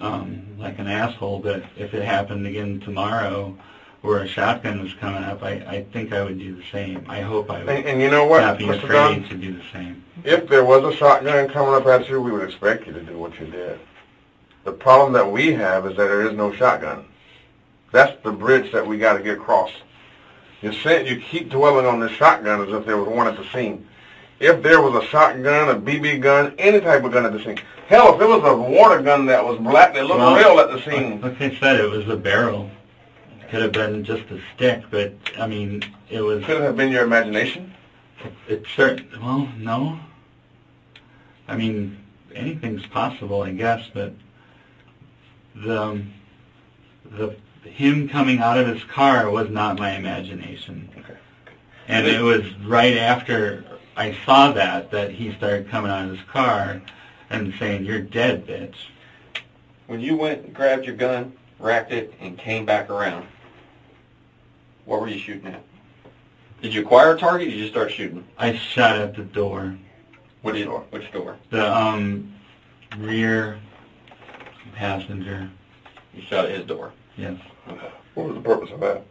um like an asshole but if it happened again tomorrow where a shotgun was coming up I, I think I would do the same I hope I would And, and you know what, not be Mr. afraid Dunn? to do the same If there was a shotgun coming up at you, we would expect you to do what you did. The problem that we have is that there is no shotgun. That's the bridge that we got to get across. You said you keep dwelling on the shotgun as if there was one at the scene. If there was a shotgun, a BB gun, any type of gun at the scene. Hell, if it was a water gun that was black that looked Well, real at the scene. like I said it was a barrel could have been just a stick but I mean it was Could it have been your imagination? It certain. Well, no. I mean, anything's possible, I guess, but the the him coming out of his car was not my imagination. Okay. And it was right after I saw that that he started coming out of his car and saying, "You're dead, bitch." When you went and grabbed your gun, racked it, and came back around, what were you shooting at? Did you acquire a target or did you just start shooting? I shot at the door, Which door? door? Which door? the um rear passenger. You shot at his door. Yes, What was the purpose of that?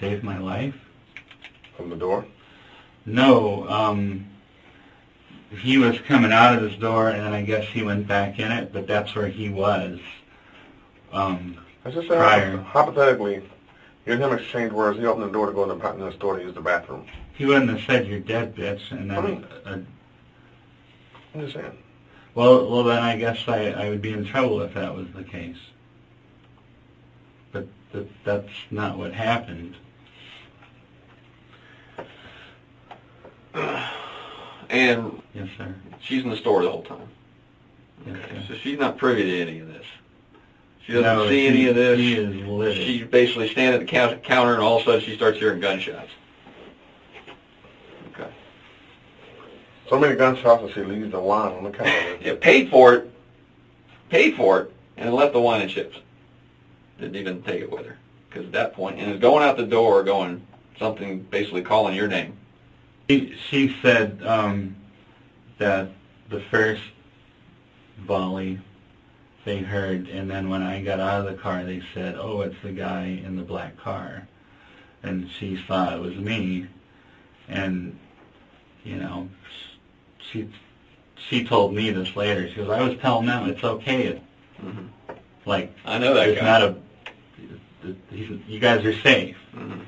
saved my life. From the door? No, um, he was coming out of his door, and I guess he went back in it, but that's where he was. Um, I just Prior. hypothetically, you and him exchange words. He opened the door to go in the, in the store to use the bathroom. he wouldn't have said you're dead, bitch, and I then, mean- uh, I'm just saying. well, well, then I guess I, I would be in trouble if that was the case. But that, that's not what happened. And Yes, sir. she's in the store the whole time. Yes, Okay, so she's not privy to any of this. She doesn't No, see any of this. She is livid. She's basically standing at the count- counter, and all of a sudden she starts hearing gunshots. Okay. So many gunshots and she leaves the wine on the counter. Yeah, paid for it, paid for it, and left the wine and chips. Didn't even take it with her. Because at that point, and is going out the door, going something, basically calling your name. She, she said um, that the first volley they heard, and then when I got out of the car, they said, "Oh, it's the guy in the black car," and she thought it was me, and you know, she she told me this later. She goes, "I was telling them it's okay. It's hmm like I know that it's guy. not a. You guys are safe." Mhm. And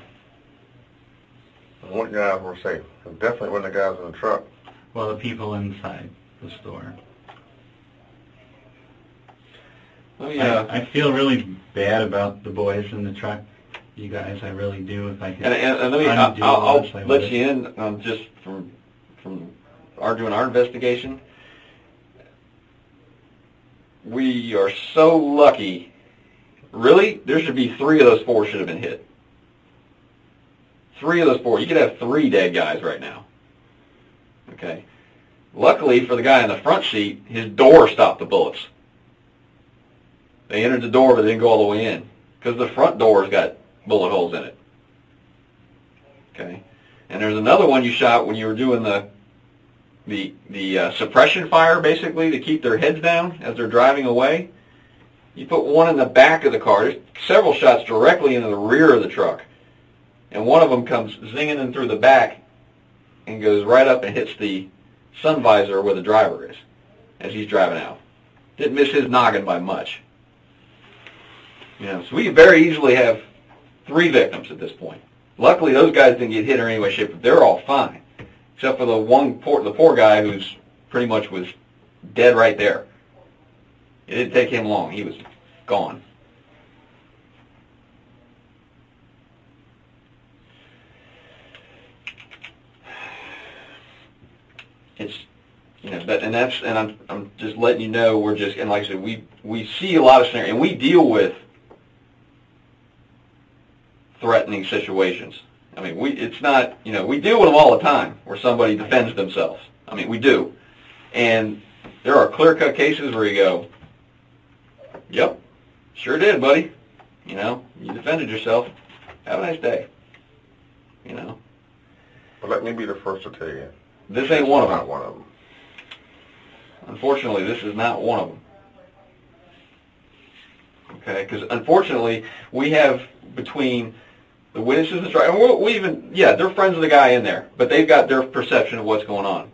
what guys were safe? It definitely wasn't the guys in the truck. Well, the people inside the store. Let me, uh, I, I feel really bad about the boys in the truck. You guys, I really do. If I could, and, and, and let me, I'll, I'll this, I let would. you in um, just from from our doing our investigation. We are so lucky. Really, there should be three of those four should have been hit. Three of those four. You could have three dead guys right now. Okay. Luckily for the guy in the front seat, his door stopped the bullets. They entered the door, but they didn't go all the way in because the front door's got bullet holes in it. Okay. And there's another one you shot when you were doing the the the uh, suppression fire, basically to keep their heads down as they're driving away. You put one in the back of the car. There's several shots directly into the rear of the truck, and one of them comes zinging in through the back and goes right up and hits the sun visor where the driver is as he's driving out. Didn't miss his noggin by much. You know, so we very easily have three victims at this point. Luckily, those guys didn't get hit or any way, shape, but they're all fine, except for the one poor, the poor guy who's pretty much was dead right there. It didn't take him long; he was gone. It's You know, that, and that's, and I'm, I'm just letting you know, we're just, and like I said, we, we see a lot of scenarios, and we deal with threatening situations. I mean, we, it's not, you know, we deal with them all the time where somebody defends themselves. I mean, we do. And there are clear-cut cases where you go, yep, sure did, buddy. You know, you defended yourself. Have a nice day. You know, But let me be the first to tell you. This ain't one of them. one of them. Unfortunately, this is not one of them. Okay, because unfortunately, we have between the witnesses and trial, and we we even, yeah, they're friends of the guy in there, but they've got their perception of what's going on.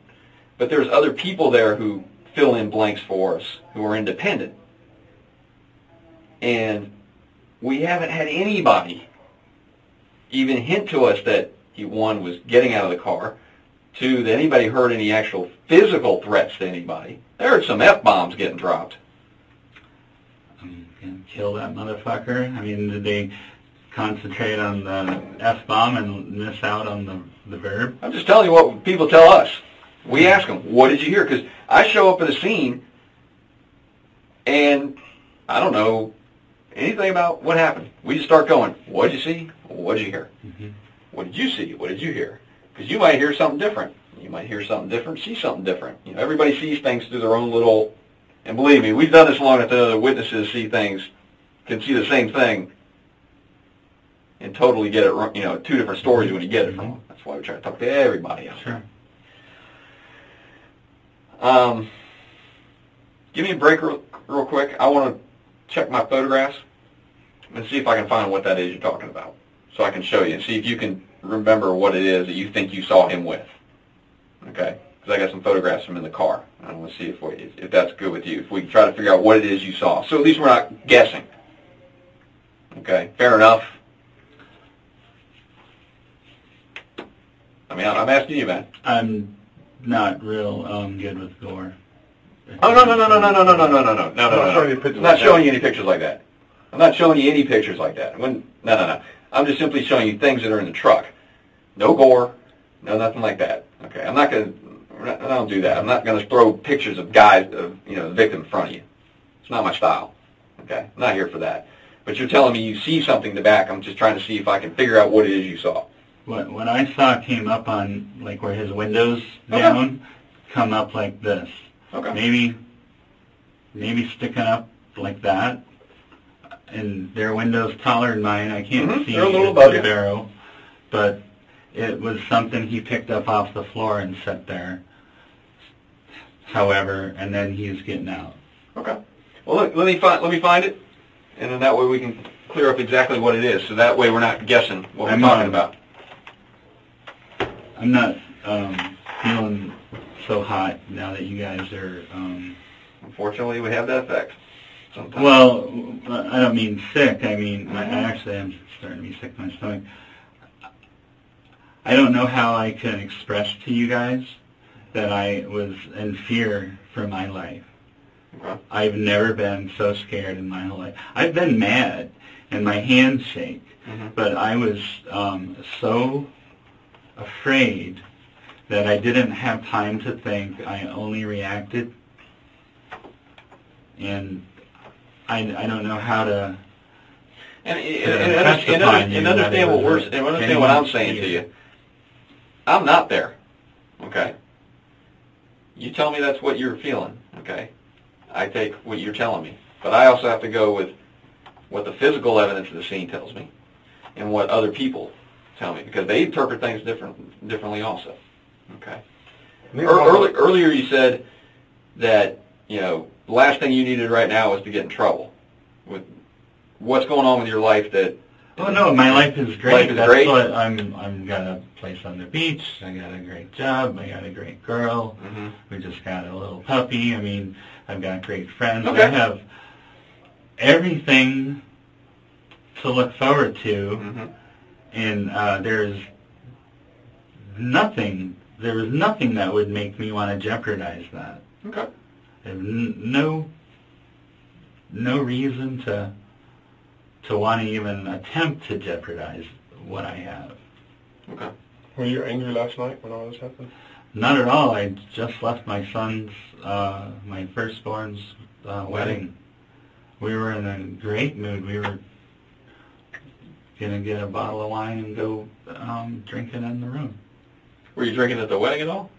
But there's other people there who fill in blanks for us, who are independent. And we haven't had anybody even hint to us that he, one, was getting out of the car, two, that anybody heard any actual physical threats to anybody. There are some F-bombs getting dropped. I'm gonna kill that motherfucker. I mean, did they concentrate on the F bomb and miss out on the the verb? I'm just telling you what people tell us. We ask them, what did you hear? Because I show up at a scene, and I don't know anything about what happened. We just start going, what did you see? What did you hear? Mhm. What did you see? What did you hear? Because you might hear something different. You might hear something different, see something different. You know, everybody sees things through their own little, and believe me, we've done this long enough that other witnesses see things, can see the same thing, and totally get it, wrong- you know, two different stories when you get it from them. That's why we try to talk to everybody else. Sure. Um, give me a break real, real quick. I want to check my photographs and see if I can find what that is you're talking about, so I can show you and see if you can remember what it is that you think you saw him with. Okay? Because I got some photographs from him in the car. I want to see if we, if, that's good with you. If we can try to figure out what it is you saw, so at least we're not guessing. Okay? Fair enough. I mean, I'm asking you, man. I'm not real um, good with gore. Oh no no no no no no no no no no no no no I'm not no showing you no! pictures I'm not like showing that. you any pictures like that. I'm not showing you any pictures like that. When no no no, I'm just simply showing you things that are in the truck. No gore, no nothing like that. Okay, I'm not gonna. I don't do that. I'm not gonna throw pictures of guys, of you know, the victim in front of you. It's not my style. Okay, I'm not here for that. But you're telling me you see something in the back. I'm just trying to see if I can figure out what it is you saw. What what I saw came up on like where his windows Okay. down, come up like this. Okay. Maybe maybe sticking up like that. And their windows taller than mine. I can't Mhm, see they're a little the above barrel, but it was something he picked up off the floor and set there. However, and then he's getting out. Okay. Well, look, let me find let me find it, and then that way we can clear up exactly what it is. So that way we're not guessing what we're I'm, talking um, about. I'm not um, feeling so hot now that you guys are. Um, Unfortunately, we have that effect. Sometimes. Well, I don't mean sick. I mean, I I actually am starting to be sick in my stomach. I don't know how I can express to you guys that I was in fear for my life. I've never been so scared in my whole life. I've been mad and my hands shake, Mhm. but I was um, so afraid that I didn't have time to think. I only reacted, and I, I don't know how to. And, and, and, and, the under- fine, you and understand what we're and understand what I'm saying to you. I'm not there. Okay. You tell me that's what you're feeling. Okay. I take what you're telling me, but I also have to go with what the physical evidence of the scene tells me, and what other people tell me because they interpret things different differently also. Okay. Early, earlier you said that, you know, the last thing you needed right now was to get in trouble. With what's going on with your life that Oh no, my life is great. Life is That's great? what I'm. I'm got a place on the beach. I got a great job. I got a great girl. Mhm. We just got a little puppy. I mean, I've got great friends. Okay. I have everything to look forward to, Mhm. and uh, there's nothing. There was nothing that would make me want to jeopardize that. Okay. There's n- no no reason to to want to even attempt to jeopardize what I have. Okay. Were you angry last night when all this happened? Not at all. I just left my son's, uh, my firstborn's uh, wedding. We were in a great mood. We were gonna get a bottle of wine and go um, drinking in the room. Were you drinking at the wedding at all?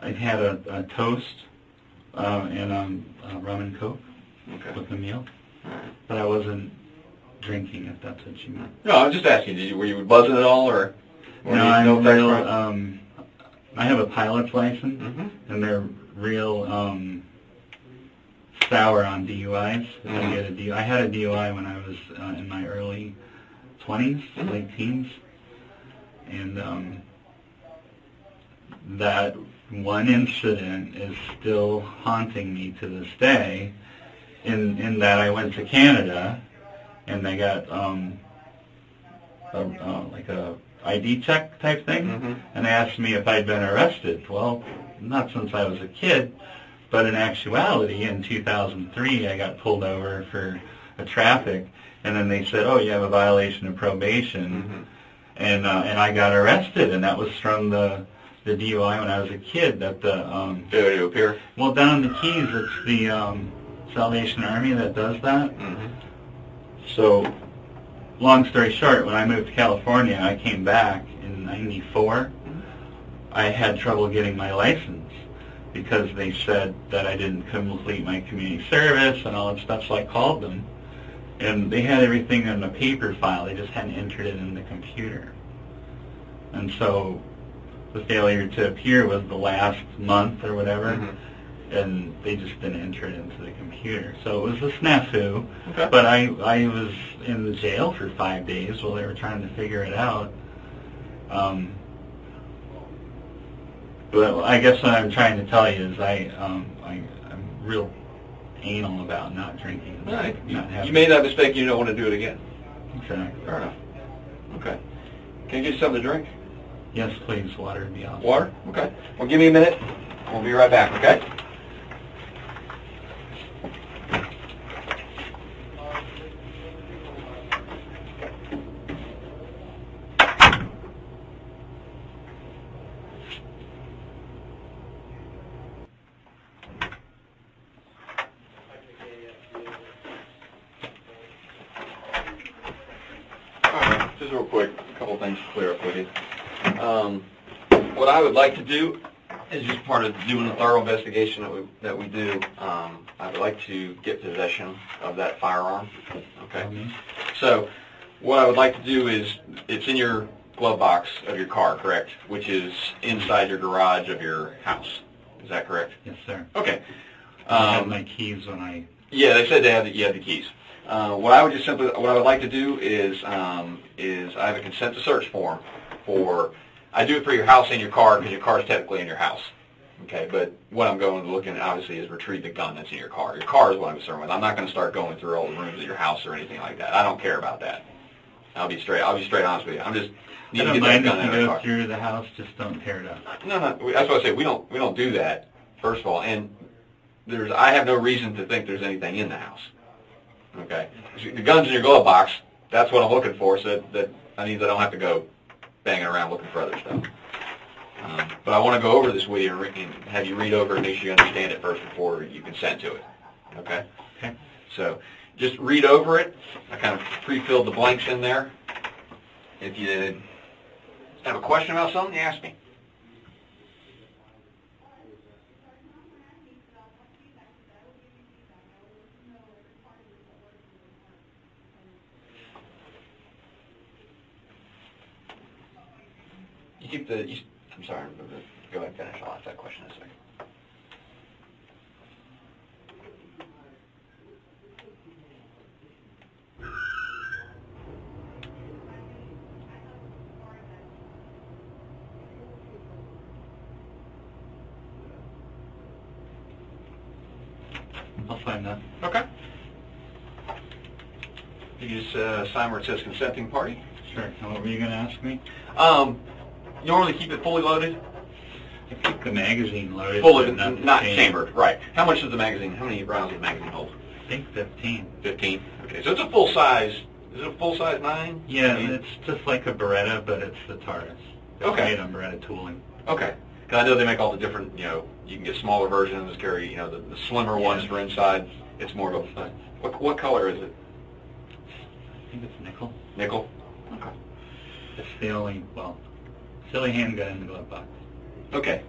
I had a, a toast uh, and um, uh, rum and coke Okay. with the meal, right. but I wasn't drinking. If that's what you meant. No, I was just asking. Did you were you buzzing at all, or? or No, I'm effects real. Um, I have a pilot's license, Mhm. and they're real um, sour on DUIs. If Mhm. I get a DUI, I had a DUI when I was uh, in my early 20s, Mhm. late teens, and um, that one incident is still haunting me to this day. In in that I went to Canada, and they got um, a, uh, like a ID check type thing Mhm. and they asked me if I'd been arrested. Well, not since I was a kid, but in actuality, in 2003, I got pulled over for a traffic, and then they said, "Oh, you have a violation of probation," Mhm. and uh, and I got arrested, and that was from the the DUI when I was a kid. That the um, Failure to appear. well down in the Keys, it's the um, Salvation Army that does that. Mhm. So, long story short, when I moved to California, I came back in '94. I had trouble getting my license because they said that I didn't complete my community service and all that stuff. So I called them, and they had everything in a paper file. They just hadn't entered it in the computer. And so, the failure to appear was the last month or whatever Mhm. And they just didn't enter it into the computer. So it was a snafu. Okay. But I I was in the jail for five days while they were trying to figure it out. Um, but I guess what I'm trying to tell you is I um, I I'm real anal about not drinking. All right. You, Not having you made that mistake. You don't want to do it again. Exactly. Fair enough. Okay. Can I get you something to drink? Yes, please. Water would be awesome. Water? Okay. Well, give me a minute. We'll be right back, okay? All right, just real quick, a couple things to clear up with you. Um, what I would like to do is just part of doing the thorough investigation that we, that we do, um, I would like to get possession of that firearm, okay? Mhm. So, what I would like to do is, it's in your glove box of your car, correct? Which is inside your garage of your house, is that correct? Yes, sir. Okay. I had Um, my keys when I. yeah, they said they had the, you had the keys. Uh, what I would just simply, what I would like to do is, um, is I have a consent to search form for, I do it for your house and your car because your car is technically in your house. Okay, but what I'm going to look at obviously is retrieve the gun that's in your car. Your car is what I'm concerned with. I'm not going to start going through all the rooms of your house or anything like that. I don't care about that. I'll be straight. I'll be straight honest with you. I'm just need I to don't get that mind gun if out you of go car. through the house, just don't tear it up. No, no. That's what I say. We don't. We don't do that. First of all, and there's. I have no reason to think there's anything in the house. Okay. The guns in your glove box. That's what I'm looking for. So that, that I means I don't have to go banging around looking for other stuff. Um, but I want to go over this with you and, and have you read over it and make sure you understand it first before you consent to it. Okay. Okay. So just read over it. I kind of pre-filled the blanks in there. If you have a question about something, you ask me. Keep the, you, I'm sorry, go ahead and finish. I'll ask that question in a second. I'll find that. Okay. You just uh, sign where it says consenting party. Sure. Now, what were you going to ask me? Um, normally keep it fully loaded? I keep the magazine loaded. Fully, not, not chamber. chambered, right. How much does the magazine, how many rounds does the magazine hold? I think 15. 15? Okay, so it's a full size, is it a full size nine? Yeah, I mean- it's just like a Beretta, but it's the Taurus. It's Okay. made on Beretta tooling. Okay. Because I know they make all the different, you know, you can get smaller versions, carry, you know, the, the slimmer ones for inside. It's more of a, what, what color is it? I think it's nickel. Nickel? Okay. It's the only, well, silly handgun in the glove box. Okay.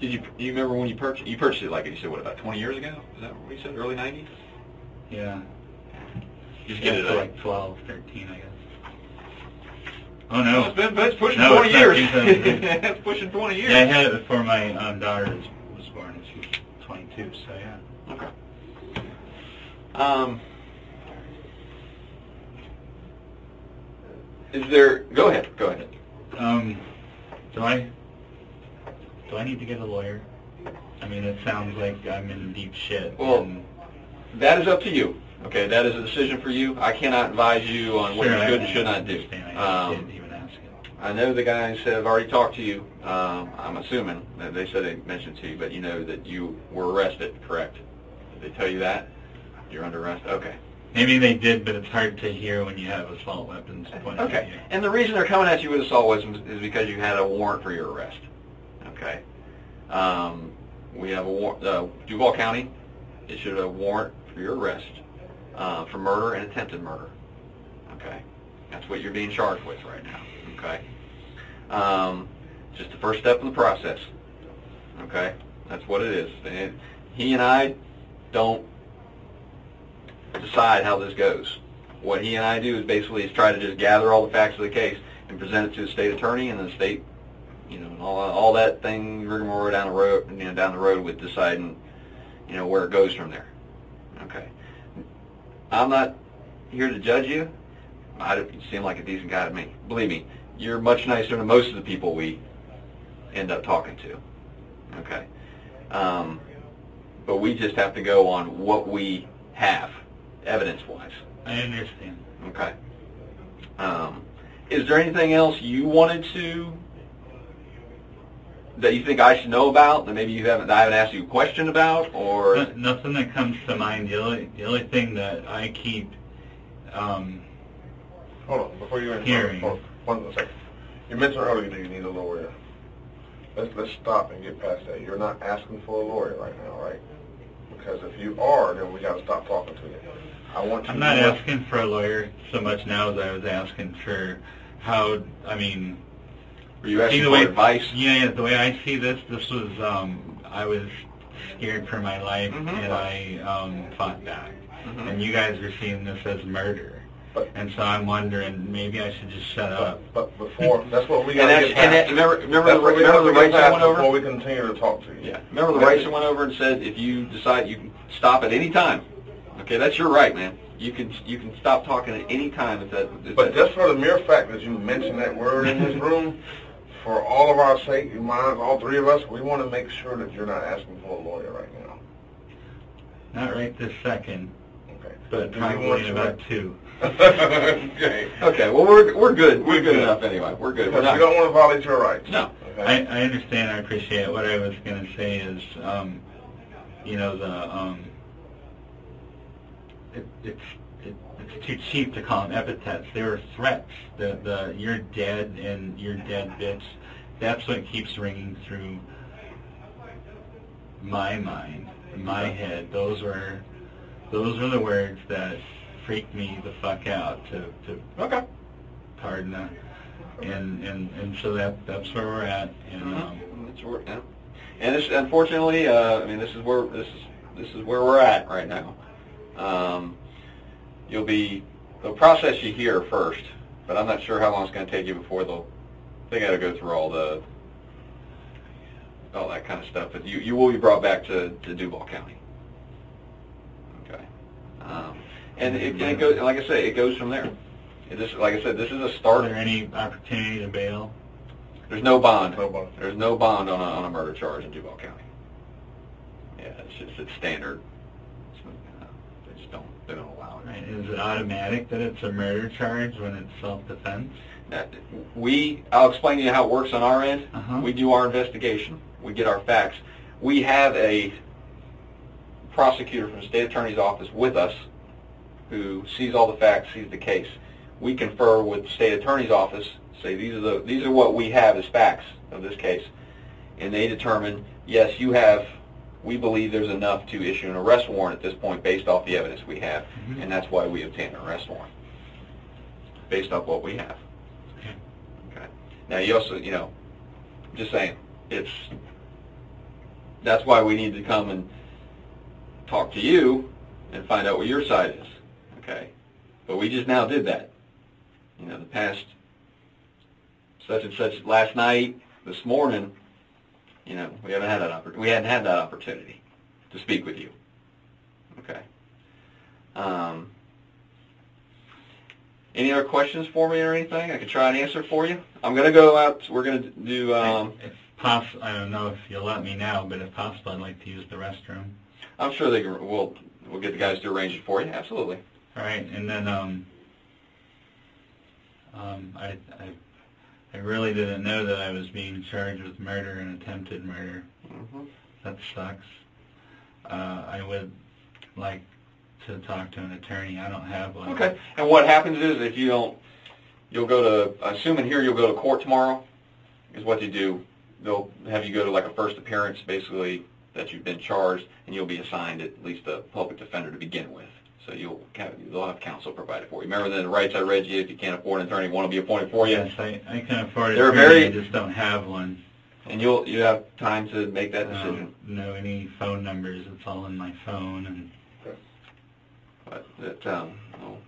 Did you, you remember when you purchased, you purchased it like you said, what, about 20 years ago? Is that what you said, early 90s? Yeah. Just get it uh, like 12, 13, I guess. Oh No, it's been, it's pushing No, 20 it's years. it's pushing 20 years. Yeah, I had it before my um, daughter was, was born, and she's 22, so yeah. Okay. Um, is there? Go ahead. Go ahead. Um, do I, do I need to get a lawyer? I mean, it sounds like I'm in deep shit. Well, and- That is up to you. Okay, that is a decision for you. I cannot advise you on what Sure, you I- should and should not do. I Um, didn't even ask it. I know the guys have already talked to you. Um, I'm assuming that they said they mentioned to you, but you know that you were arrested, correct? Did they tell you that? You're under arrest. Okay. Maybe they did, but it's hard to hear when you have assault weapons pointed at Okay. you. And the reason they're coming at you with assault weapons is because you had a warrant for your arrest. Okay. Um, we have a warrant. Uh, Duval County issued a warrant for your arrest uh, for murder and attempted murder. Okay. That's what you're being charged with right now. Okay. Um, just the first step in the process. Okay. That's what it is. And he and I don't decide how this goes. What he and I do is basically is try to just gather all the facts of the case and present it to the state attorney and the state, you know, all all that thing rigmarole down the road, you know, down the road with deciding, you know, where it goes from there. Okay. I'm not here to judge you. I seem like a decent guy to me. Believe me, you're much nicer than most of the people we end up talking to. Okay. Um, but we just have to go on what we have, evidence-wise. I understand. Okay. Um, is there anything else you wanted to that you think I should know about that maybe you haven't I haven't asked you a question about or No- Nothing that comes to mind. The only, the only thing that I keep, um, Hold on, before you answer, Hearing. hold on, one second. You mentioned earlier that you need a lawyer. Let's, let's stop and get past that. You're not asking for a lawyer right now, right? Because if you are, then we gotta stop talking to you. I want you I'm not asking for a lawyer so much now as I was asking for how, I mean, were you see asking the for way, advice? Yeah, yeah, the way I see this, this was, um, I was scared for my life Mhm. and I, um, fought back. Mhm. And you guys are seeing this as murder. But- And so I'm wondering, maybe I should just shut up. But, but before, that's what we And gotta that's, get and that, past. remember remember That's the, what we remember have the to get rights I past went over? before we continue to talk to you. Yeah. Remember the rights I went over and said if you decide you can stop at any time. Okay, that's your right, man. You can you can stop talking at any time if that. If But that- just for the mere fact that you mentioned that word in this room, for all of our sake, your minds, all three of us, we want to make sure that you're not asking for a lawyer right now. Not right this second, Okay. but Do you want probably in to- about two. okay. okay, well we're we're good. We're We're good good. enough anyway. We're good. We're Because not. you don't want to violate your rights. No. Okay? I, I understand, I appreciate it. What I was going to say is, um, you know, the, um, it, it's, it, it's too cheap to call them epithets. They were threats. The, the, you're dead and you're dead bitch. That's what keeps ringing through my mind, my head. Those were, those were the words that freaked me the fuck out to, to Okay. pardon the, and, and, and so that, that's where we're at, and, um, That's where, yeah. And this, unfortunately, uh, I mean, this is where this is this is where we're at right now. Um, you'll be they'll process you here first, but I'm not sure how long it's going to take you before they'll they got to go through all the all that kind of stuff. But you you will be brought back to to Duval County. Okay. Um, and it, and it goes like I say, it goes from there. It just like I said, this is a start. there any opportunity to bail? There's no bond. No bond. There's no bond on a, on a murder charge in Duval County. Yeah, it's just, it's standard. It's, uh, They just don't, allow it. Is it automatic that it's a murder charge when it's self-defense? Uh, We, I'll explain to you how it works on our end. Uh-huh. We do our investigation. We get our facts. We have a prosecutor from the state attorney's office with us who sees all the facts, sees the case. We confer with the state attorney's office, say these are the these are what we have as facts of this case, and they determine yes, you have. We believe there's enough to issue an arrest warrant at this point based off the evidence we have, Mhm. and that's why we obtained an arrest warrant based off what we have. Okay. Now you also, you know, just saying, it's that's why we need to come and talk to you and find out what your side is. Okay. But we just now did that. You know, the past such and such last night, this morning, you know, we haven't had that oppor- we hadn't had that opportunity to speak with you. Okay. Um, any other questions for me or anything? I could try and answer for you. I'm gonna go out. We're gonna do. Um, If poss, I don't know if you'll let me now, but if possible, I'd like to use the restroom. I'm sure they can. We'll we'll get the guys to arrange it for you. Absolutely. All right, and then um, um, I, I, I really didn't know that I was being charged with murder and attempted murder. hmm That sucks. Uh, I would like to talk to an attorney. I don't have one. Okay. And what happens is if you don't, you'll go to. Assuming here you'll go to court tomorrow. Is what they do. They'll have you go to like a first appearance, basically that you've been charged, and you'll be assigned at least a public defender to begin with. So you'll have, they'll have counsel provided for you. Remember the rights I read you. If you can't afford an attorney, want to be appointed for you, Yes, I, I can afford it. They're very- I just don't have one. and you'll you have time to make that decision. don't know any phone numbers. It's all in my phone, and But that um, well,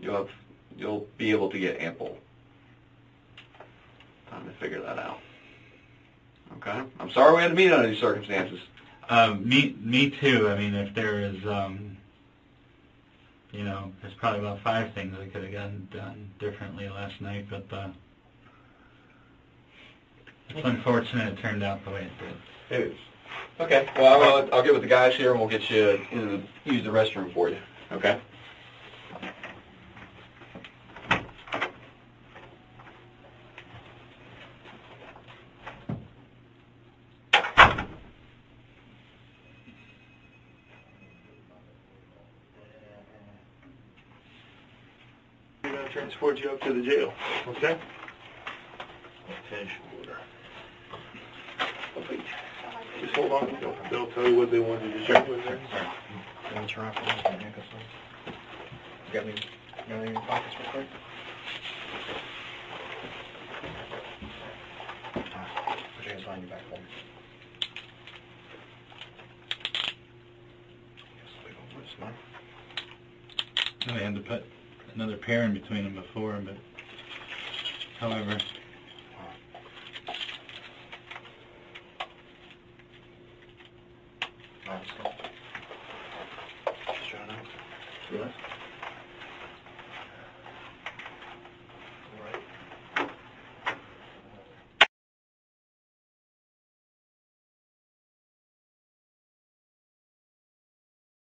you'll have you'll be able to get ample time to figure that out. Okay. I'm sorry we had to meet under these circumstances. um, me, me too. I mean, if there is, um, you know, there's probably about five things I could have gotten done differently last night, but uh, it's unfortunate it turned out the way it did. It. Okay. Well, I'll, I'll get with the guys here and we'll get you in the, use the restroom for you. Okay. We're gonna transport you up to the jail, okay? Detention order. Just hold on, they'll, they'll tell you what they want you to do in there. Got me, got me in your pockets real quick? Uh, Put your hands behind your back for me. Yes, wait, what's mine? I had to put another pair in between them before, but however,